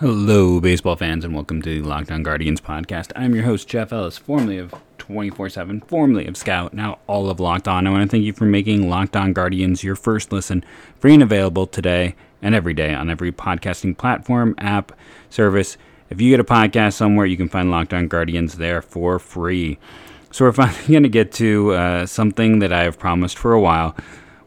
Hello, baseball fans, and welcome to the Locked On Guardians podcast. I'm your host, Jeff Ellis, formerly of 24 7, formerly of Scout, now all of Locked On. I want to thank you for making Locked On Guardians your first listen, free and available today and every day on every podcasting platform, app, service. If you get a podcast somewhere, you can find Locked On Guardians there for free. So, we're finally going to get to uh, something that I have promised for a while,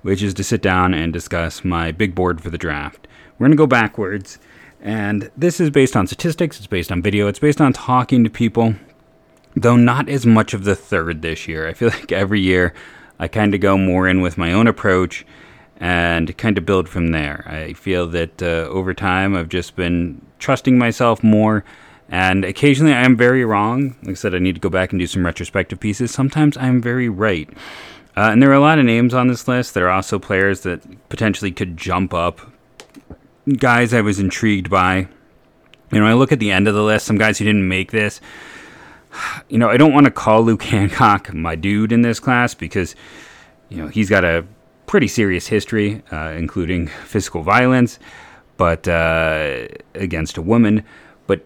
which is to sit down and discuss my big board for the draft. We're going to go backwards and this is based on statistics, it's based on video, it's based on talking to people, though not as much of the third this year. I feel like every year I kind of go more in with my own approach and kind of build from there. I feel that uh, over time I've just been trusting myself more. And occasionally I am very wrong. Like I said, I need to go back and do some retrospective pieces. Sometimes I'm very right. Uh, and there are a lot of names on this list. There are also players that potentially could jump up guys I was intrigued by. You know, I look at the end of the list, some guys who didn't make this. You know, I don't want to call Luke Hancock my dude in this class because, you know, he's got a pretty serious history, uh, including physical violence, but uh, against a woman. But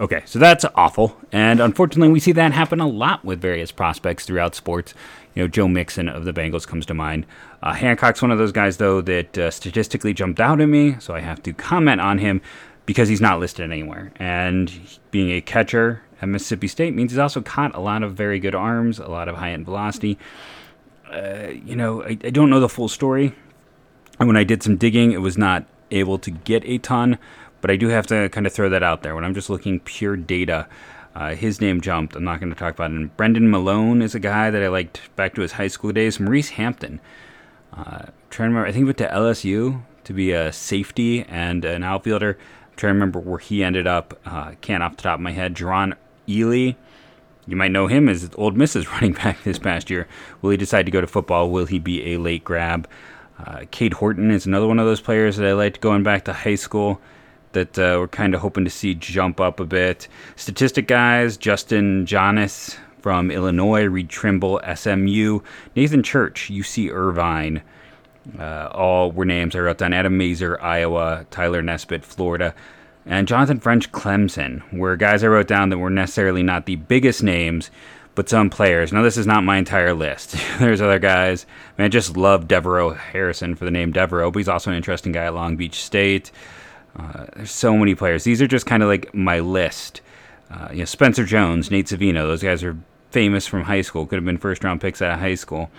okay, so that's awful, and unfortunately, we see that happen a lot with various prospects throughout sports. You know, Joe Mixon of the Bengals comes to mind. Uh, Hancock's one of those guys, though, that uh, statistically jumped out at me, so I have to comment on him because he's not listed anywhere. And being a catcher at Mississippi State means he's also caught a lot of very good arms, a lot of high end velocity. Uh, you know, I, I don't know the full story. And when I did some digging, it was not able to get a ton, but I do have to kind of throw that out there. When I'm just looking pure data, uh, his name jumped. I'm not going to talk about it. Brendan Malone is a guy that I liked back to his high school days. Maurice Hampton. Uh, trying to remember, I think he went to LSU to be a safety and an outfielder. I'm trying to remember where he ended up. Uh, can't off the top of my head. Jerrion Ealy. You might know him as Ole Miss's running back this past year. Will he decide to go to football? Will he be a late grab? Uh, Cade Horton is another one of those players that I liked going back to high school that uh, we're kind of hoping to see jump up a bit. Statistic guys, Justin Janas from Illinois, Reed Trimble, SMU, Nathan Church, UC Irvine. Uh, all were names I wrote down. Adam Mazur, Iowa, Tyler Nesbitt, Florida, and Jonathan French, Clemson, were guys I wrote down that were necessarily not the biggest names, but some players. Now, this is not my entire list. There's other guys. I, mean, I just love Devereaux Harrison for the name Devereaux, but he's also an interesting guy at Long Beach State. Uh, there's so many players. These are just kind of like my list. Uh, you know, Spencer Jones, Nate Savino, those guys are famous from high school. Could have been first round picks out of high school.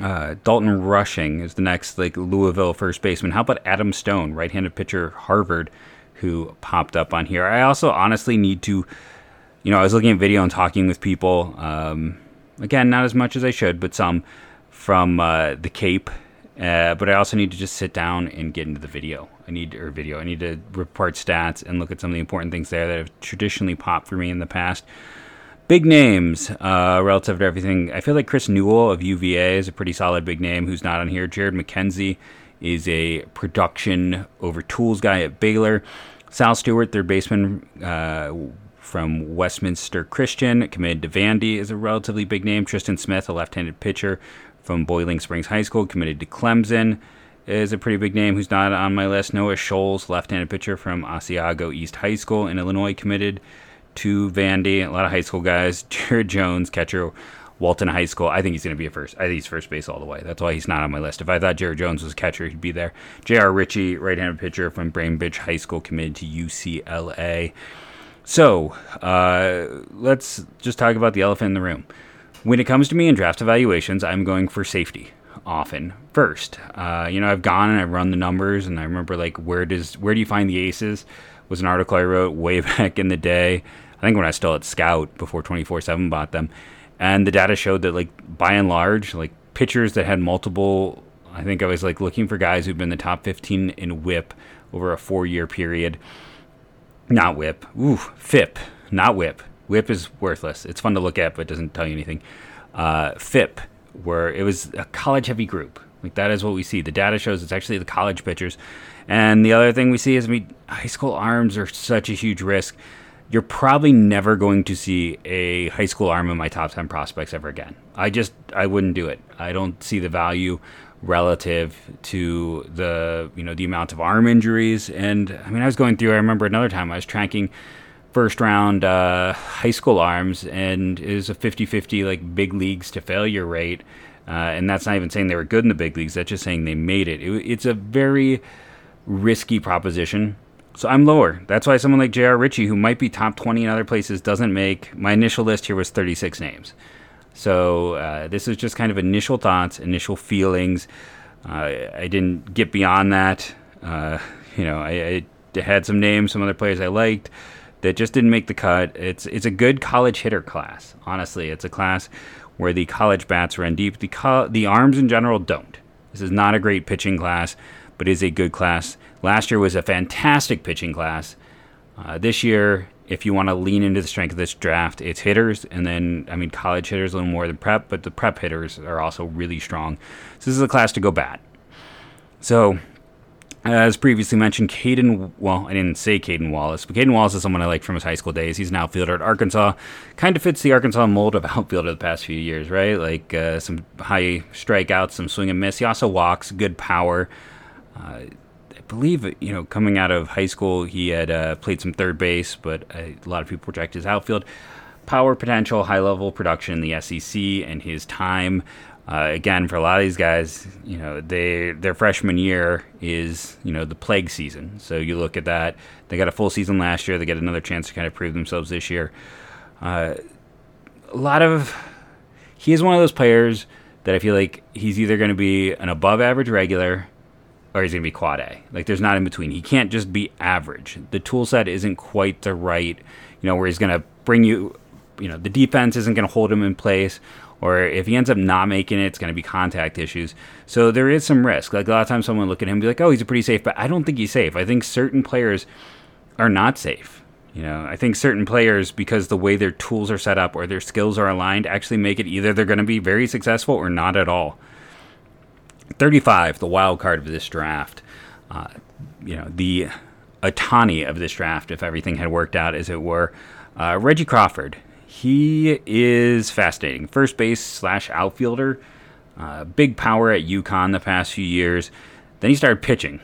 Uh, Dalton Rushing is the next like Louisville first baseman. How about Adam Stone, right-handed pitcher, Harvard, who popped up on here. I also honestly need to, you know, I was looking at video and talking with people. Um, again, not as much as I should, but some from uh, the Cape uh, but I also need to just sit down and get into the video. I need or video. I need to report stats and look at some of the important things there that have traditionally popped for me in the past. Big names uh, relative to everything. I feel like Chris Newell of UVA is a pretty solid big name who's not on here. Jared McKenzie is a production over tools guy at Baylor. Sal Stewart, third baseman uh, from Westminster Christian, committed to Vandy, is a relatively big name. Tristan Smith, a left handed pitcher from Boiling Springs High School, committed to Clemson, is a pretty big name who's not on my list. Noah Schultz, left-handed pitcher from Oswego East High School in Illinois, committed to Vandy. A lot of high school guys. Jared Jones, catcher, Walton High School. I think he's going to be a first. I think he's first base all the way. That's why he's not on my list. If I thought Jared Jones was a catcher, he'd be there. J.R. Ritchie, right-handed pitcher from Bainbridge High School, committed to UCLA. So uh, let's just talk about the elephant in the room. When it comes to me in draft evaluations, I'm going for safety often first. Uh, you know, I've gone and I've run the numbers, and I remember like where does where do you find the aces was an article I wrote way back in the day. I think when I was still at Scout before 24/7 bought them, and the data showed that like by and large, like pitchers that had multiple. I think I was like looking for guys who've been the top 15 in WHIP over a four-year period. Not WHIP, ooh, FIP, not WHIP. WHIP is worthless. It's fun to look at, but it doesn't tell you anything. Uh, FIP, where it was a college heavy group. Like that is what we see. The data shows it's actually the college pitchers. And the other thing we see is I mean, high school arms are such a huge risk. You're probably never going to see a high school arm in my top 10 prospects ever again. I just, I wouldn't do it. I don't see the value relative to the you know the amount of arm injuries. And I mean, I was going through. I remember another time I was tracking first round uh, high school arms, and is a 50-50 like big leagues to failure rate. Uh, and that's not even saying they were good in the big leagues. That's just saying they made it. it it's a very risky proposition. So I'm lower. That's why someone like J.R. Ritchie, who might be top 20 in other places, doesn't make. My initial list here was 36 names. So uh, this is just kind of initial thoughts, initial feelings. Uh, I didn't get beyond that. Uh, you know, I, I, had some names, some other players I liked that just didn't make the cut. It's it's a good college hitter class. Honestly, it's a class where the college bats run deep. The co- the arms in general don't. This is not a great pitching class, but is a good class. Last year was a fantastic pitching class. Uh, this year, if you want to lean into the strength of this draft, it's hitters, and then I mean college hitters a little more than prep, but the prep hitters are also really strong. So this is a class to go bat. So, as previously mentioned, Caden, well, I didn't say Caden Wallace, but Caden Wallace is someone I like from his high school days. He's an outfielder at Arkansas. Kind of fits the Arkansas mold of outfielder the past few years, right? Like uh, some high strikeouts, some swing and miss. He also walks, good power. Uh, believe, you know, coming out of high school, he had uh, played some third base, but a lot of people project his outfield power potential, high level production in the SEC, and his time. Uh, again, for a lot of these guys, you know, they their freshman year is you know the plague season. So you look at that; they got a full season last year. They get another chance to kind of prove themselves this year. Uh, a lot of he is one of those players that I feel like he's either going to be an above average regular or he's going to be quad A. Like there's not in between. He can't just be average. The tool set isn't quite the right, you know, where he's going to bring you, you know, the defense isn't going to hold him in place. Or if he ends up not making it, it's going to be contact issues. So there is some risk. Like a lot of times, someone look at him and be like, "Oh, he's pretty safe," but I don't think he's safe. I think certain players are not safe. You know, I think certain players, because the way their tools are set up or their skills are aligned, actually make it either they're going to be very successful or not at all. 35, the wild card of this draft. Uh, you know, the Ohtani of this draft, if everything had worked out as it were. Uh, Reggie Crawford. He is fascinating. First base slash outfielder. Uh, big power at UConn the past few years. Then he started pitching.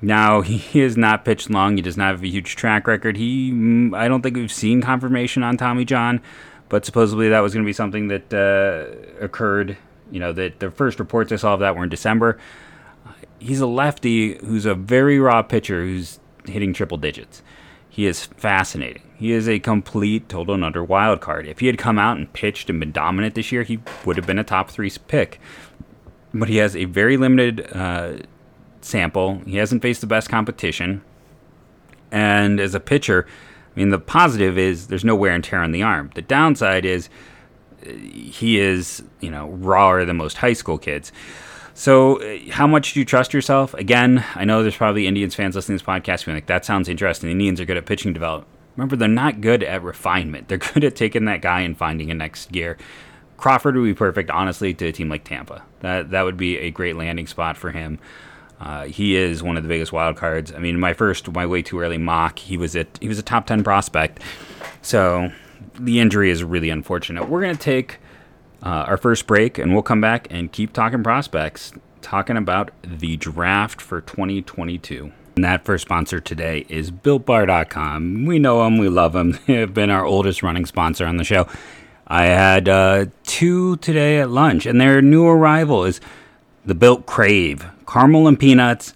Now he has not pitched long. He does not have a huge track record. He, mm, I don't think we've seen confirmation on Tommy John, but supposedly that was going to be something that uh, occurred you know, the, the first reports I saw of that were in December. He's a lefty who's a very raw pitcher who's hitting triple digits. He is fascinating. He is a complete total and under wild card. If he had come out and pitched and been dominant this year, he would have been a top three pick. But he has a very limited uh, sample. He hasn't faced the best competition. And as a pitcher, I mean, the positive is there's no wear and tear on the arm. The downside is he is, you know, rawer than most high school kids. So, uh, how much do you trust yourself? Again, I know there's probably Indians fans listening to this podcast being like, that sounds interesting. The Indians are good at pitching development. Remember, they're not good at refinement. They're good at taking that guy and finding a next gear. Crawford would be perfect, honestly, to a team like Tampa. That that would be a great landing spot for him. Uh, he is one of the biggest wild cards. I mean, my first, my way too early mock, he was at he was a top ten prospect. So the injury is really unfortunate. We're going to take uh, our first break and we'll come back and keep talking prospects, talking about the draft for 2022. And that first sponsor today is BuiltBar.com. We know them, we love them. They have been our oldest running sponsor on the show. I had uh, two today at lunch, and their new arrival is the Built Crave caramel and peanuts.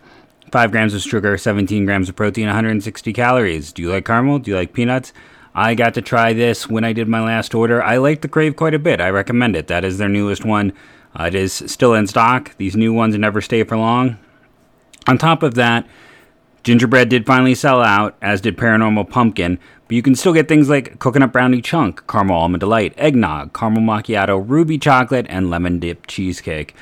5 grams of sugar, 17 grams of protein, 160 calories. Do you like caramel? Do you like peanuts? I got to try this when I did my last order. I like the Crave quite a bit. I recommend it. That is their newest one. Uh, it is still in stock. These new ones never stay for long. On top of that, gingerbread did finally sell out, as did Paranormal Pumpkin, but you can still get things like coconut brownie chunk, caramel almond delight, eggnog, caramel macchiato, ruby chocolate, and lemon dip cheesecake.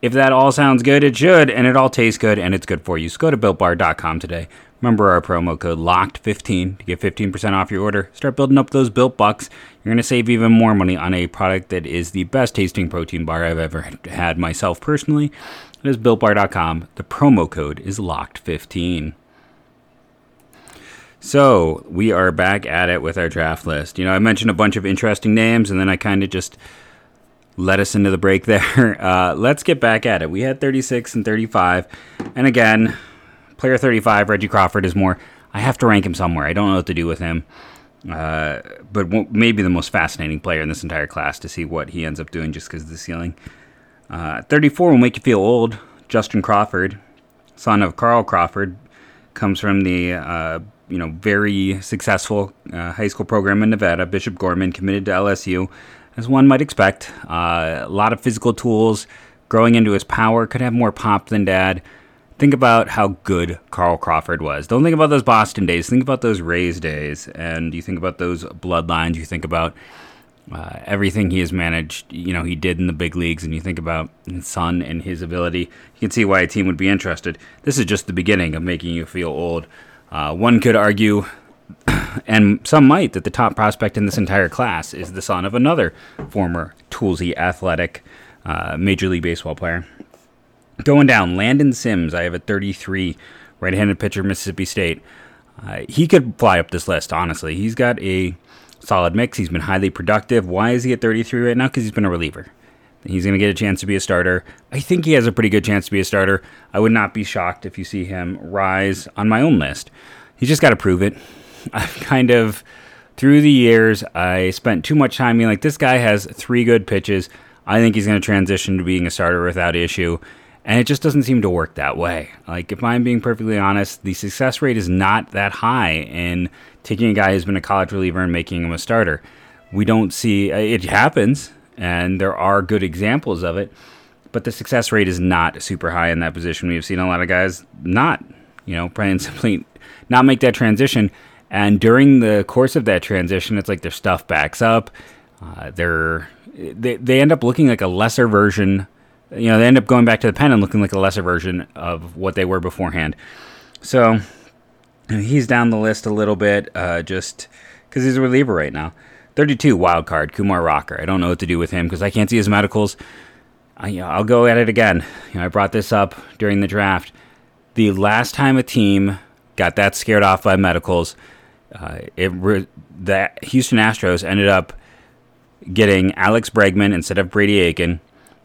If that all sounds good, it should, and it all tastes good, and it's good for you. So go to builtbar.com today. Remember our promo code LOCKED15 to get 15% off your order. Start building up those built bucks. You're going to save even more money on a product that is the best tasting protein bar I've ever had myself personally. It is builtbar.com. The promo code is LOCKED15. So, we are back at it with our draft list. You know, I mentioned a bunch of interesting names and then I kind of just led us into the break there. Uh, let's get back at it. We had 36 and 35. And again, player 35, Reggie Crawford, is more. I have to rank him somewhere. I don't know what to do with him. Uh, but maybe the most fascinating player in this entire class to see what he ends up doing just because of the ceiling. Uh, 34 will make you feel old. Justin Crawford, son of Carl Crawford, comes from the uh, you know very successful uh, high school program in Nevada. Bishop Gorman committed to LSU, as one might expect. Uh, a lot of physical tools, growing into his power. Could have more pop than dad. Think about how good Carl Crawford was. Don't think about those Boston days. Think about those Rays days, and you think about those bloodlines. You think about uh, everything he has managed, you know, he did in the big leagues, and you think about his son and his ability, you can see why a team would be interested. This is just the beginning of making you feel old. Uh, one could argue, and some might, that the top prospect in this entire class is the son of another former toolsy athletic uh, Major League Baseball player. Going down, Landon Sims, I have a 33 right handed pitcher, Mississippi State. Uh, he could fly up this list, honestly. He's got a solid mix. He's been highly productive. Why is he at 33 right now? Because he's been a reliever. He's going to get a chance to be a starter. I think he has a pretty good chance to be a starter. I would not be shocked if you see him rise on my own list. He's just got to prove it. I've kind of, through the years, I spent too much time being like, this guy has three good pitches. I think he's going to transition to being a starter without issue. And it just doesn't seem to work that way. Like, if I'm being perfectly honest, the success rate is not that high in taking a guy who's been a college reliever and making him a starter. We don't see uh, it happens, and there are good examples of it, but the success rate is not super high in that position. We've seen a lot of guys not, you know, and simply not make that transition. And during the course of that transition, it's like their stuff backs up. Uh, they're they, they end up looking like a lesser version you know, they end up going back to the pen and looking like a lesser version of what they were beforehand. So he's down the list a little bit, uh, just because he's a reliever right now. 32 wild card Kumar Rocker. I don't know what to do with him because I can't see his medicals. I, you know, I'll go at it again. You know, I brought this up during the draft. The last time a team got that scared off by medicals, uh, it re- the Houston Astros ended up getting Alex Bregman instead of Brady Aiken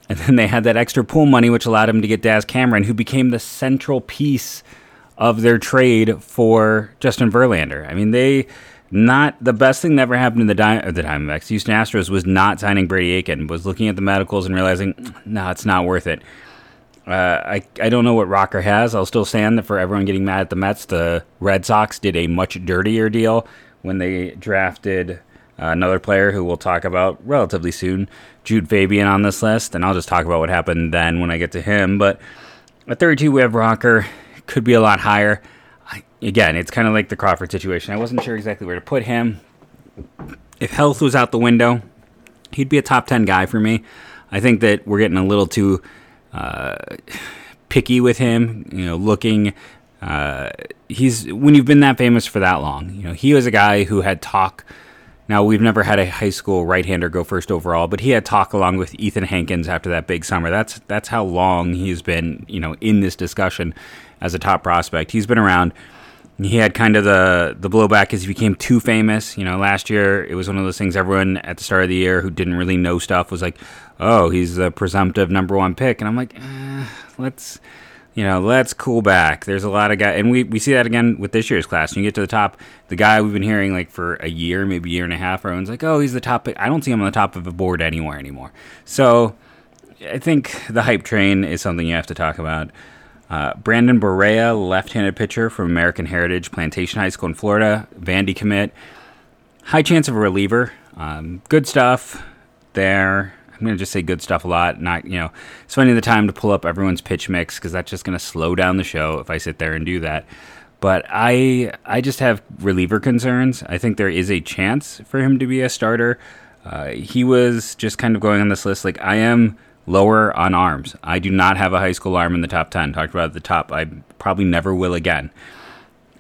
and then they had that extra pool money, which allowed him to get Daz Cameron, who became the central piece of their trade for Justin Verlander. I mean, they not the best thing that ever happened to the, Di- the Diamondbacks. Houston Astros was not signing Brady Aiken, was looking at the medicals and realizing, no, it's not worth it. Uh, I, I don't know what Rocker has. I'll still stand that for everyone getting mad at the Mets. The Red Sox did a much dirtier deal when they drafted uh, another player who we'll talk about relatively soon, Jude Fabian, on this list, and I'll just talk about what happened then when I get to him. But at 32, we have Rocker. Could be a lot higher. I, again, it's kind of like the Crawford situation. I wasn't sure exactly where to put him. If health was out the window, he'd be a top 10 guy for me. I think that we're getting a little too uh, picky with him. You know, looking. Uh, he's when you've been that famous for that long. You know, he was a guy who had talk now, we've never had a high school right-hander go first overall, but he had talk along with Ethan Hankins after that big summer. That's that's how long he's been, you know, in this discussion as a top prospect. He's been around. He had kind of the the blowback as he became too famous. You know, last year it was one of those things. Everyone at the start of the year who didn't really know stuff was like, "Oh, he's the presumptive number one pick," and I'm like, eh, "Let's." you know, let's cool back. There's a lot of guys, and we, we see that again with this year's class. When you get to the top, the guy we've been hearing like for a year, maybe a year and a half, everyone's like, oh, he's the top pick. I don't see him on the top of a board anywhere anymore. So I think the hype train is something you have to talk about. Uh, Brandon Barriera, left-handed pitcher from American Heritage Plantation High School in Florida, Vandy commit. High chance of a reliever. Um, good stuff there. I'm going to just say good stuff a lot, not, you know, spending the time to pull up everyone's pitch mix because that's just going to slow down the show if I sit there and do that. But I I just have reliever concerns. I think there is a chance for him to be a starter. Uh, he was just kind of going on this list like I am lower on arms. I do not have a high school arm in the top 10. Talked about at the top. I probably never will again.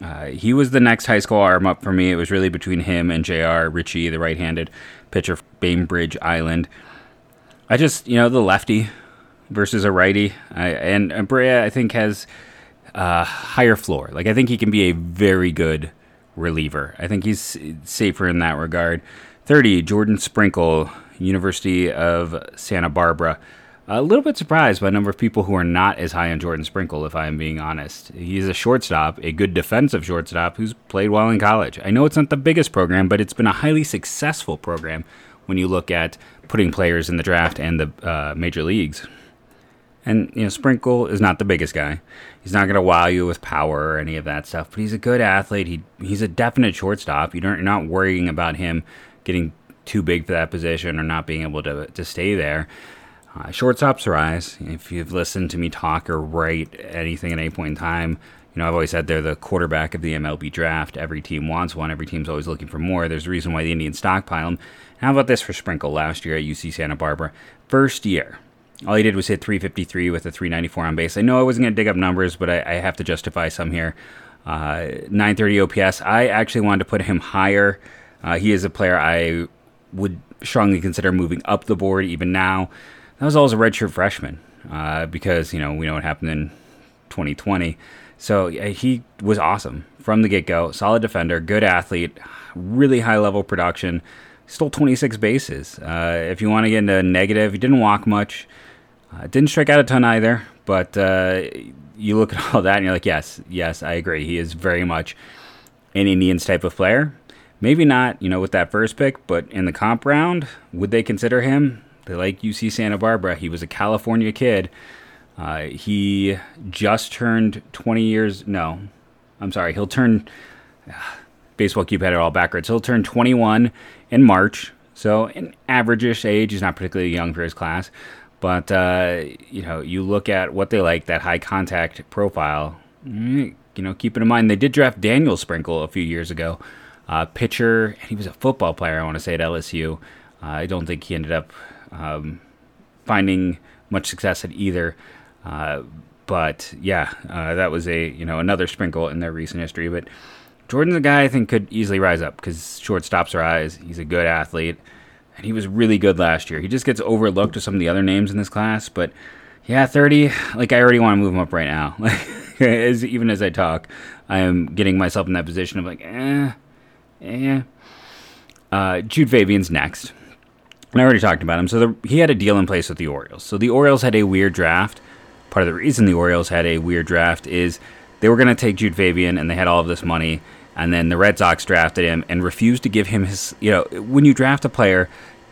Uh, he was the next high school arm up for me. It was really between him and JR Ritchie, the right handed pitcher, Bainbridge Island. I just, you know, the lefty versus a righty, I, and, Brea, I think, has a higher floor. Like, I think he can be a very good reliever. I think he's safer in that regard. 30, Jordan Sprinkle, University of Santa Barbara. A little bit surprised by a number of people who are not as high on Jordan Sprinkle, if I am being honest. He's a shortstop, a good defensive shortstop who's played well in college. I know it's not the biggest program, but it's been a highly successful program when you look at putting players in the draft and the uh, major leagues. And you know, Sprinkle is not the biggest guy. He's not going to wow you with power or any of that stuff. But he's a good athlete. He he's a definite shortstop. You don't, you're not worrying about him getting too big for that position or not being able to to stay there. Uh, shortstops rise. If you've listened to me talk or write anything at any point in time, you know, I've always said they're the quarterback of the MLB draft. Every team wants one. Every team's always looking for more. There's a reason why the Indians stockpile them. How about this for Sprinkle last year at UC Santa Barbara? First year, all he did was hit 353 with a 394 on base. I know I wasn't going to dig up numbers, but I, I, have to justify some here. Uh, 930 OPS. I actually wanted to put him higher. Uh, he is a player I would strongly consider moving up the board even now. That was always a redshirt freshman uh, because, you know, we know what happened in 2020. So he was awesome from the get go. Solid defender, good athlete, really high level production. Stole 26 bases. Uh, if you want to get into negative, he didn't walk much. Uh, didn't strike out a ton either. But uh, you look at all that and you're like, yes, yes, I agree. He is very much an Indians type of player. Maybe not, you know, with that first pick, but in the comp round, would they consider him? They like UC Santa Barbara. He was a California kid. Uh, he just turned 20 years. No, I'm sorry. He'll turn. Uh, baseball cube had it all backwards. He'll turn 21 in March. So an average-ish age. He's not particularly young for his class. But uh, you know, you look at what they like that high contact profile. Mm, you know, keep it in mind they did draft Daniel Sprinkle a few years ago, uh, pitcher. And he was a football player. I want to say at LSU. Uh, I don't think he ended up um, finding much success at either. Uh, but yeah, uh, that was a you know another sprinkle in their recent history. But Jordan's a guy I think could easily rise up because shortstops rise. He's a good athlete, and he was really good last year. He just gets overlooked with some of the other names in this class. But yeah, 30. Like I already want to move him up right now. Like as, even as I talk, I am getting myself in that position of like, eh, eh. Uh, Jud Fabian's next. And I already talked about him. So the, he had a deal in place with the Orioles. So the Orioles had a weird draft part of the reason the Orioles had a weird draft is they were going to take Jude Fabian and they had all of this money. And then the Red Sox drafted him and refused to give him his. You know, when you draft a player,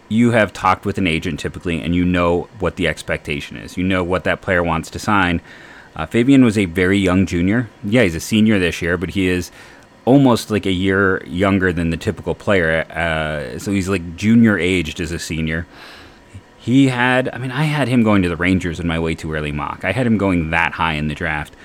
you have talked with an agent typically and you know what the expectation is. You know what that player wants to sign. Uh, Fabian was a very young junior. Yeah, he's a senior this year, but he is almost like a year younger than the typical player. Uh, so he's like junior aged as a senior. He had, I mean, I had him going to the Rangers in my way too early mock. I had him going that high in the draft.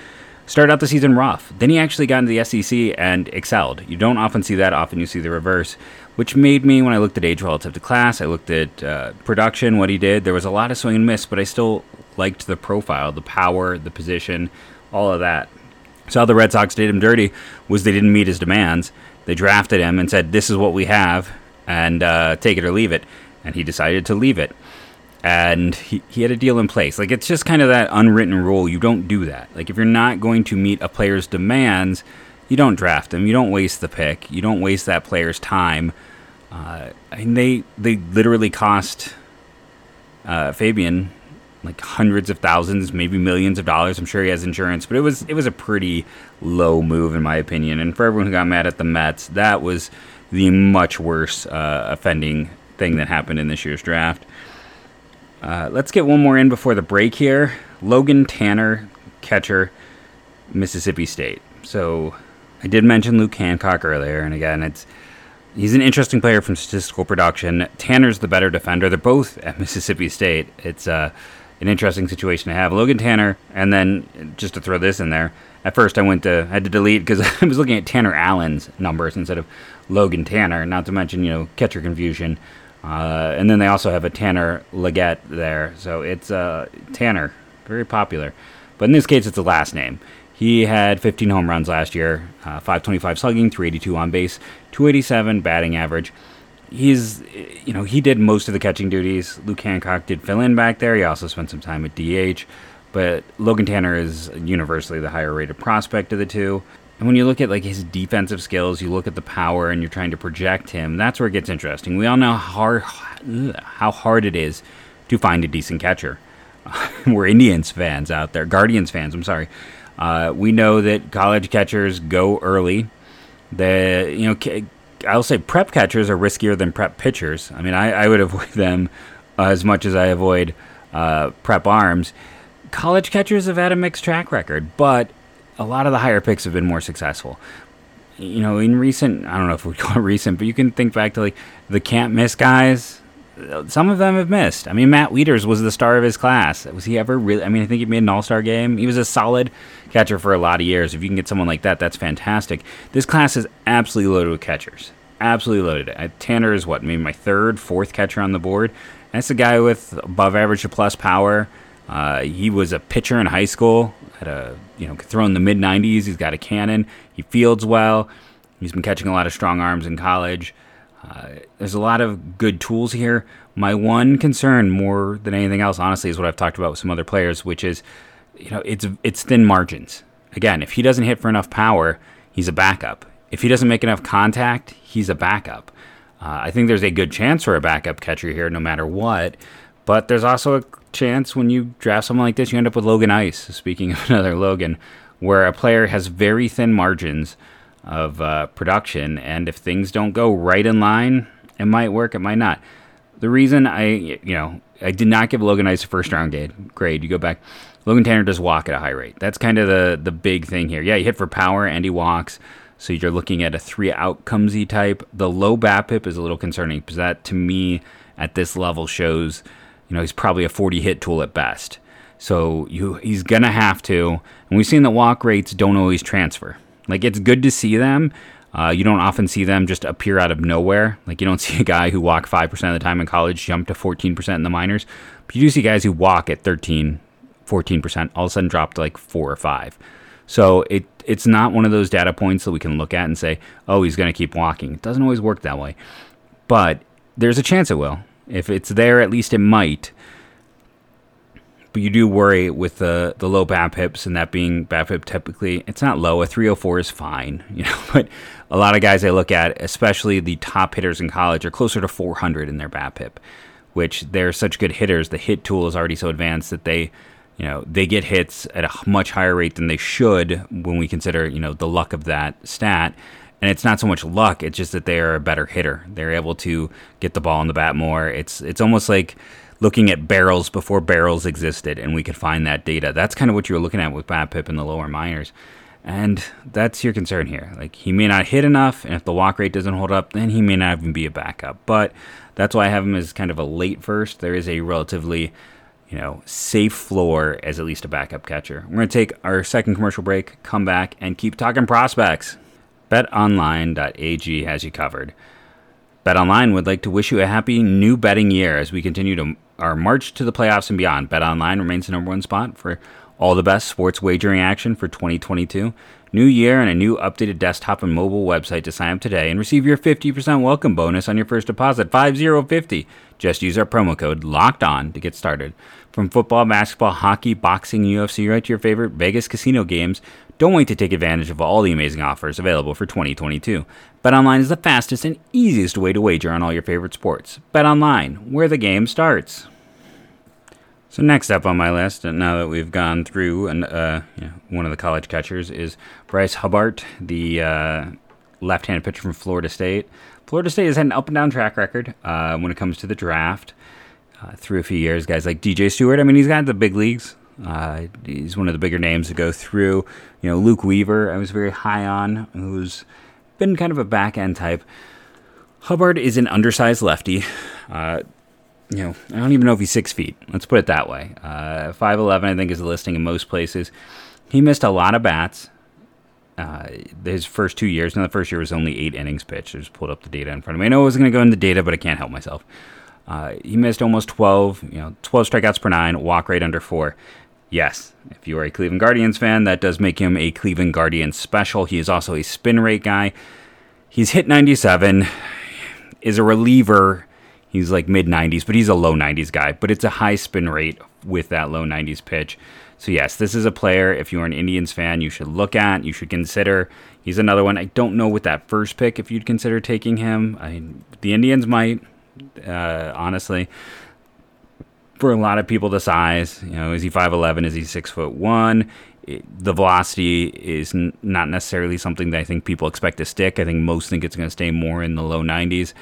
Started out the season rough. Then he actually got into the SEC and excelled. You don't often see that. Often you see the reverse, which made me, when I looked at age relative to class, I looked at uh, production, what he did. There was a lot of swing and miss, but I still liked the profile, the power, the position, all of that. So how the Red Sox did him dirty was they didn't meet his demands. They drafted him and said, "This is what we have, and uh, take it or leave it." And he decided to leave it and he, he had a deal in place. Like it's just kind of that unwritten rule. You don't do that. Like if you're not going to meet a player's demands, you don't draft him. You don't waste the pick. You don't waste that player's time. Uh, they they literally cost uh, Fabian like hundreds of thousands, maybe millions of dollars. I'm sure he has insurance, but it was it was a pretty low move in my opinion. And for everyone who got mad at the Mets, that was the much worse uh, offending thing that happened in this year's draft. Uh, let's get one more in before the break here. Logan Tanner, catcher, Mississippi State. So I did mention Luke Hancock earlier, and again, it's he's an interesting player from statistical production. Tanner's the better defender. They're both at Mississippi State. It's uh, an interesting situation to have. Logan Tanner, and then just to throw this in there, at first I went to had to delete because I was looking at Tanner Allen's numbers instead of Logan Tanner. Not to mention you know catcher confusion. Uh, and then they also have a Tanner Leggett there. So it's uh, Tanner, very popular. But in this case, it's the last name. He had 15 home runs last year, uh, 525 slugging, 382 on base, 287 batting average. He's, you know, he did most of the catching duties. Luke Hancock did fill in back there. He also spent some time at DH. But Logan Tanner is universally the higher rated prospect of the two. And when you look at like his defensive skills, you look at the power, and you're trying to project him. That's where it gets interesting. We all know how hard, how hard it is to find a decent catcher. We're Indians fans out there, Guardians fans. I'm sorry. Uh, we know that college catchers go early. The you know I'll say prep catchers are riskier than prep pitchers. I mean I, I would avoid them as much as I avoid uh, prep arms. College catchers have had a mixed track record, but a lot of the higher picks have been more successful. You know, in recent, I don't know if we call it recent, but you can think back to like the can't miss guys. Some of them have missed. I mean, Matt Wieters was the star of his class. Was he ever really? I mean, I think he made an All Star game. He was a solid catcher for a lot of years. If you can get someone like that, that's fantastic. This class is absolutely loaded with catchers. Absolutely loaded. Tanner is what, maybe my third, fourth catcher on the board. That's a guy with above average to plus power. Uh, he was a pitcher in high school. Had a you know throw in the mid 90s. He's got a cannon. He fields well. He's been catching a lot of strong arms in college. Uh, there's a lot of good tools here. My one concern, more than anything else, honestly, is what I've talked about with some other players, which is, you know, it's it's thin margins. Again, if he doesn't hit for enough power, he's a backup. If he doesn't make enough contact, he's a backup. Uh, I think there's a good chance for a backup catcher here, no matter what. But there's also a chance when you draft someone like this, you end up with Logan Ice. Speaking of another Logan, where a player has very thin margins of uh, production, and if things don't go right in line, it might work, it might not. The reason I, you know, I did not give Logan Ice a first round grade. Grade. You go back. Logan Tanner does walk at a high rate. That's kind of the the big thing here. Yeah, he hit for power and he walks. So you're looking at a three outcomesy type. The low BABIP is a little concerning because that to me at this level shows, you know, he's probably a 40 hit tool at best. So you he's gonna have to, and we've seen that walk rates don't always transfer. Like it's good to see them. Uh, you don't often see them just appear out of nowhere. Like you don't see a guy who walked five percent of the time in college jump to fourteen percent in the minors, but you do see guys who walk at 13, 14 percent all of a sudden dropped to like four or five. So it it's not one of those data points that we can look at and say, oh, he's going to keep walking. It doesn't always work that way, but there's a chance it will. If it's there, at least it might but you do worry with the the low BABIPs and that being BABIP typically it's not low. A 304 is fine, you know. But a lot of guys I look at, especially the top hitters in college, are closer to 400 in their BABIP, which they're such good hitters. The hit tool is already so advanced that they, you know, they get hits at a much higher rate than they should when we consider you know the luck of that stat. And it's not so much luck; it's just that they are a better hitter. They're able to get the ball in the bat more. It's it's almost like looking at barrels before barrels existed and we could find that data. That's kind of what you're looking at with BABIP in the lower minors. And that's your concern here. Like he may not hit enough, and if the walk rate doesn't hold up, then he may not even be a backup. But that's why I have him as kind of a late first. There is a relatively, you know, safe floor as at least a backup catcher. We're gonna take our second commercial break, come back, and keep talking prospects. BetOnline.ag has you covered. BetOnline would like to wish you a happy new betting year as we continue to our march to the playoffs and beyond. BetOnline remains the number one spot for all the best sports wagering action for 2022. New year and a new updated desktop and mobile website to sign up today and receive your 50% welcome bonus on your first deposit, 5050. Just use our promo code LOCKED ON to get started. From football, basketball, hockey, boxing, UFC, right to your favorite Vegas casino games, don't wait to take advantage of all the amazing offers available for 2022. BetOnline is the fastest and easiest way to wager on all your favorite sports. BetOnline, where the game starts. So next up on my list, and now that we've gone through and uh, you know, one of the college catchers is Bryce Hubbart, the uh, left-handed pitcher from Florida State. Florida State has had an up and down track record uh, when it comes to the draft. Uh, through a few years, guys like DJ Stewart. I mean, he's got the big leagues. Uh, he's one of the bigger names to go through. You know, Luke Weaver, I was very high on, who's been kind of a back end type. Hubbart is an undersized lefty. Uh, you know, I don't even know if he's six feet. Let's put it that way. Uh, 5'11, I think, is the listing in most places. He missed a lot of bats. Uh, his first two years, Now, the first year was only eight innings pitched. I just pulled up the data in front of me. I know I was going to go into data, but I can't help myself. Uh, he missed almost 12, you know, 12 strikeouts per nine, walk rate under four. Yes, if you are a Cleveland Guardians fan, that does make him a Cleveland Guardians special. He is also a spin rate guy. He's hit 97, is a reliever. He's like mid 90s, but he's a low 90s guy. But it's a high spin rate with that low 90s pitch. So, yes, this is a player, if you're an Indians fan, you should look at, you should consider. He's another one. I don't know with that first pick if you'd consider taking him. I the Indians might, uh, honestly. For a lot of people, the size, you know, is he 5'11? Is he 6 foot 1? the velocity is n- not necessarily something that I think people expect to stick. I think most think it's going to stay more in the low 90s.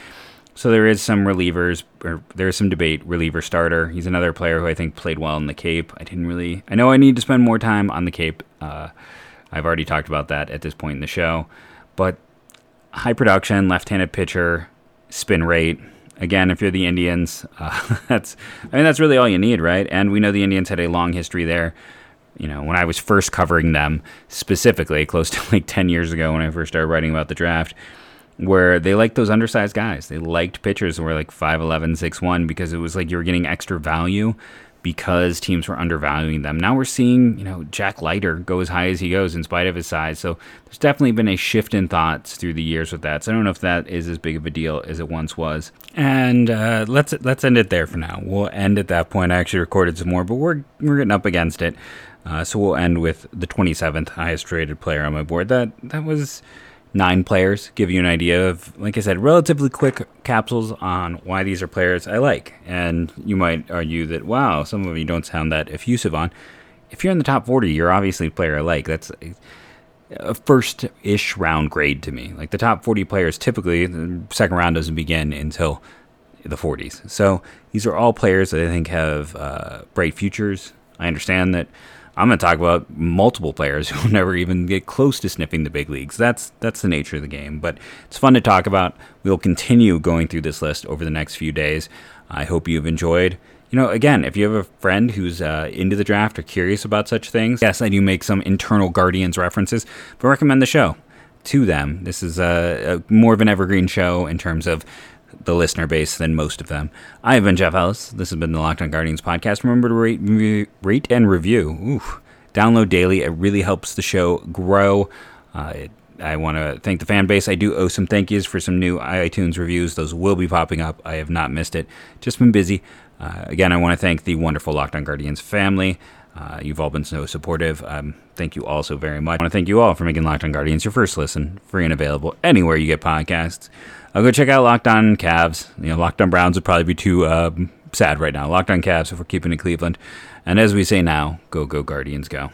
So there is some relievers, or there is some debate. Reliever starter. He's another player who I think played well in the Cape. I didn't really. I know I need to spend more time on the Cape. Uh, I've already talked about that at this point in the show, but high production, left-handed pitcher, spin rate. Again, if you're the Indians, uh, that's. I mean, that's really all you need, right? And we know the Indians had a long history there you know, when I was first covering them specifically, close to like 10 years ago when I first started writing about the draft, where they liked those undersized guys. They liked pitchers who were like 5'11, 6'1 because it was like you were getting extra value because teams were undervaluing them. Now we're seeing, you know, Jack Leiter go as high as he goes in spite of his size. So there's definitely been a shift in thoughts through the years with that. So I don't know if that is as big of a deal as it once was. And uh, let's let's end it there for now. We'll end at that point. I actually recorded some more, but we're we're getting up against it. Uh, so we'll end with the 27th highest rated player on my board. That that was nine players. Give you an idea of, like I said, relatively quick capsules on why these are players I like. And you might argue that wow, some of you don't sound that effusive on. If you're in the top 40, you're obviously a player I like. That's a, a first-ish round grade to me. Like the top 40 players, typically the second round doesn't begin until the 40s. So these are all players that I think have uh, bright futures. I understand that I'm going to talk about multiple players who never even get close to sniffing the big leagues. That's that's the nature of the game, but it's fun to talk about. We'll continue going through this list over the next few days. I hope you've enjoyed. You know, again, if you have a friend who's uh, into the draft or curious about such things, yes, I do make some internal Guardians references, but recommend the show to them. This is a, a more of an evergreen show in terms of the listener base than most of them. I have been Jeff Ellis. This has been the Locked On Guardians podcast. Remember to rate, re- rate and review. Ooh, download daily. It really helps the show grow. Uh, it, I want to thank the fan base. I do owe some thank yous for some new iTunes reviews. Those will be popping up. I have not missed it. Just been busy. Uh, again, I want to thank the wonderful Locked On Guardians family. Uh, you've all been so supportive. Um, thank you all so very much. I want to thank you all for making Locked On Guardians your first listen, free and available anywhere you get podcasts. I'll go check out Locked On Cavs. You know, Locked On Browns would probably be too uh, sad right now. Locked On Cavs if we're keeping it Cleveland. And as we say now, go, go, Guardians, go.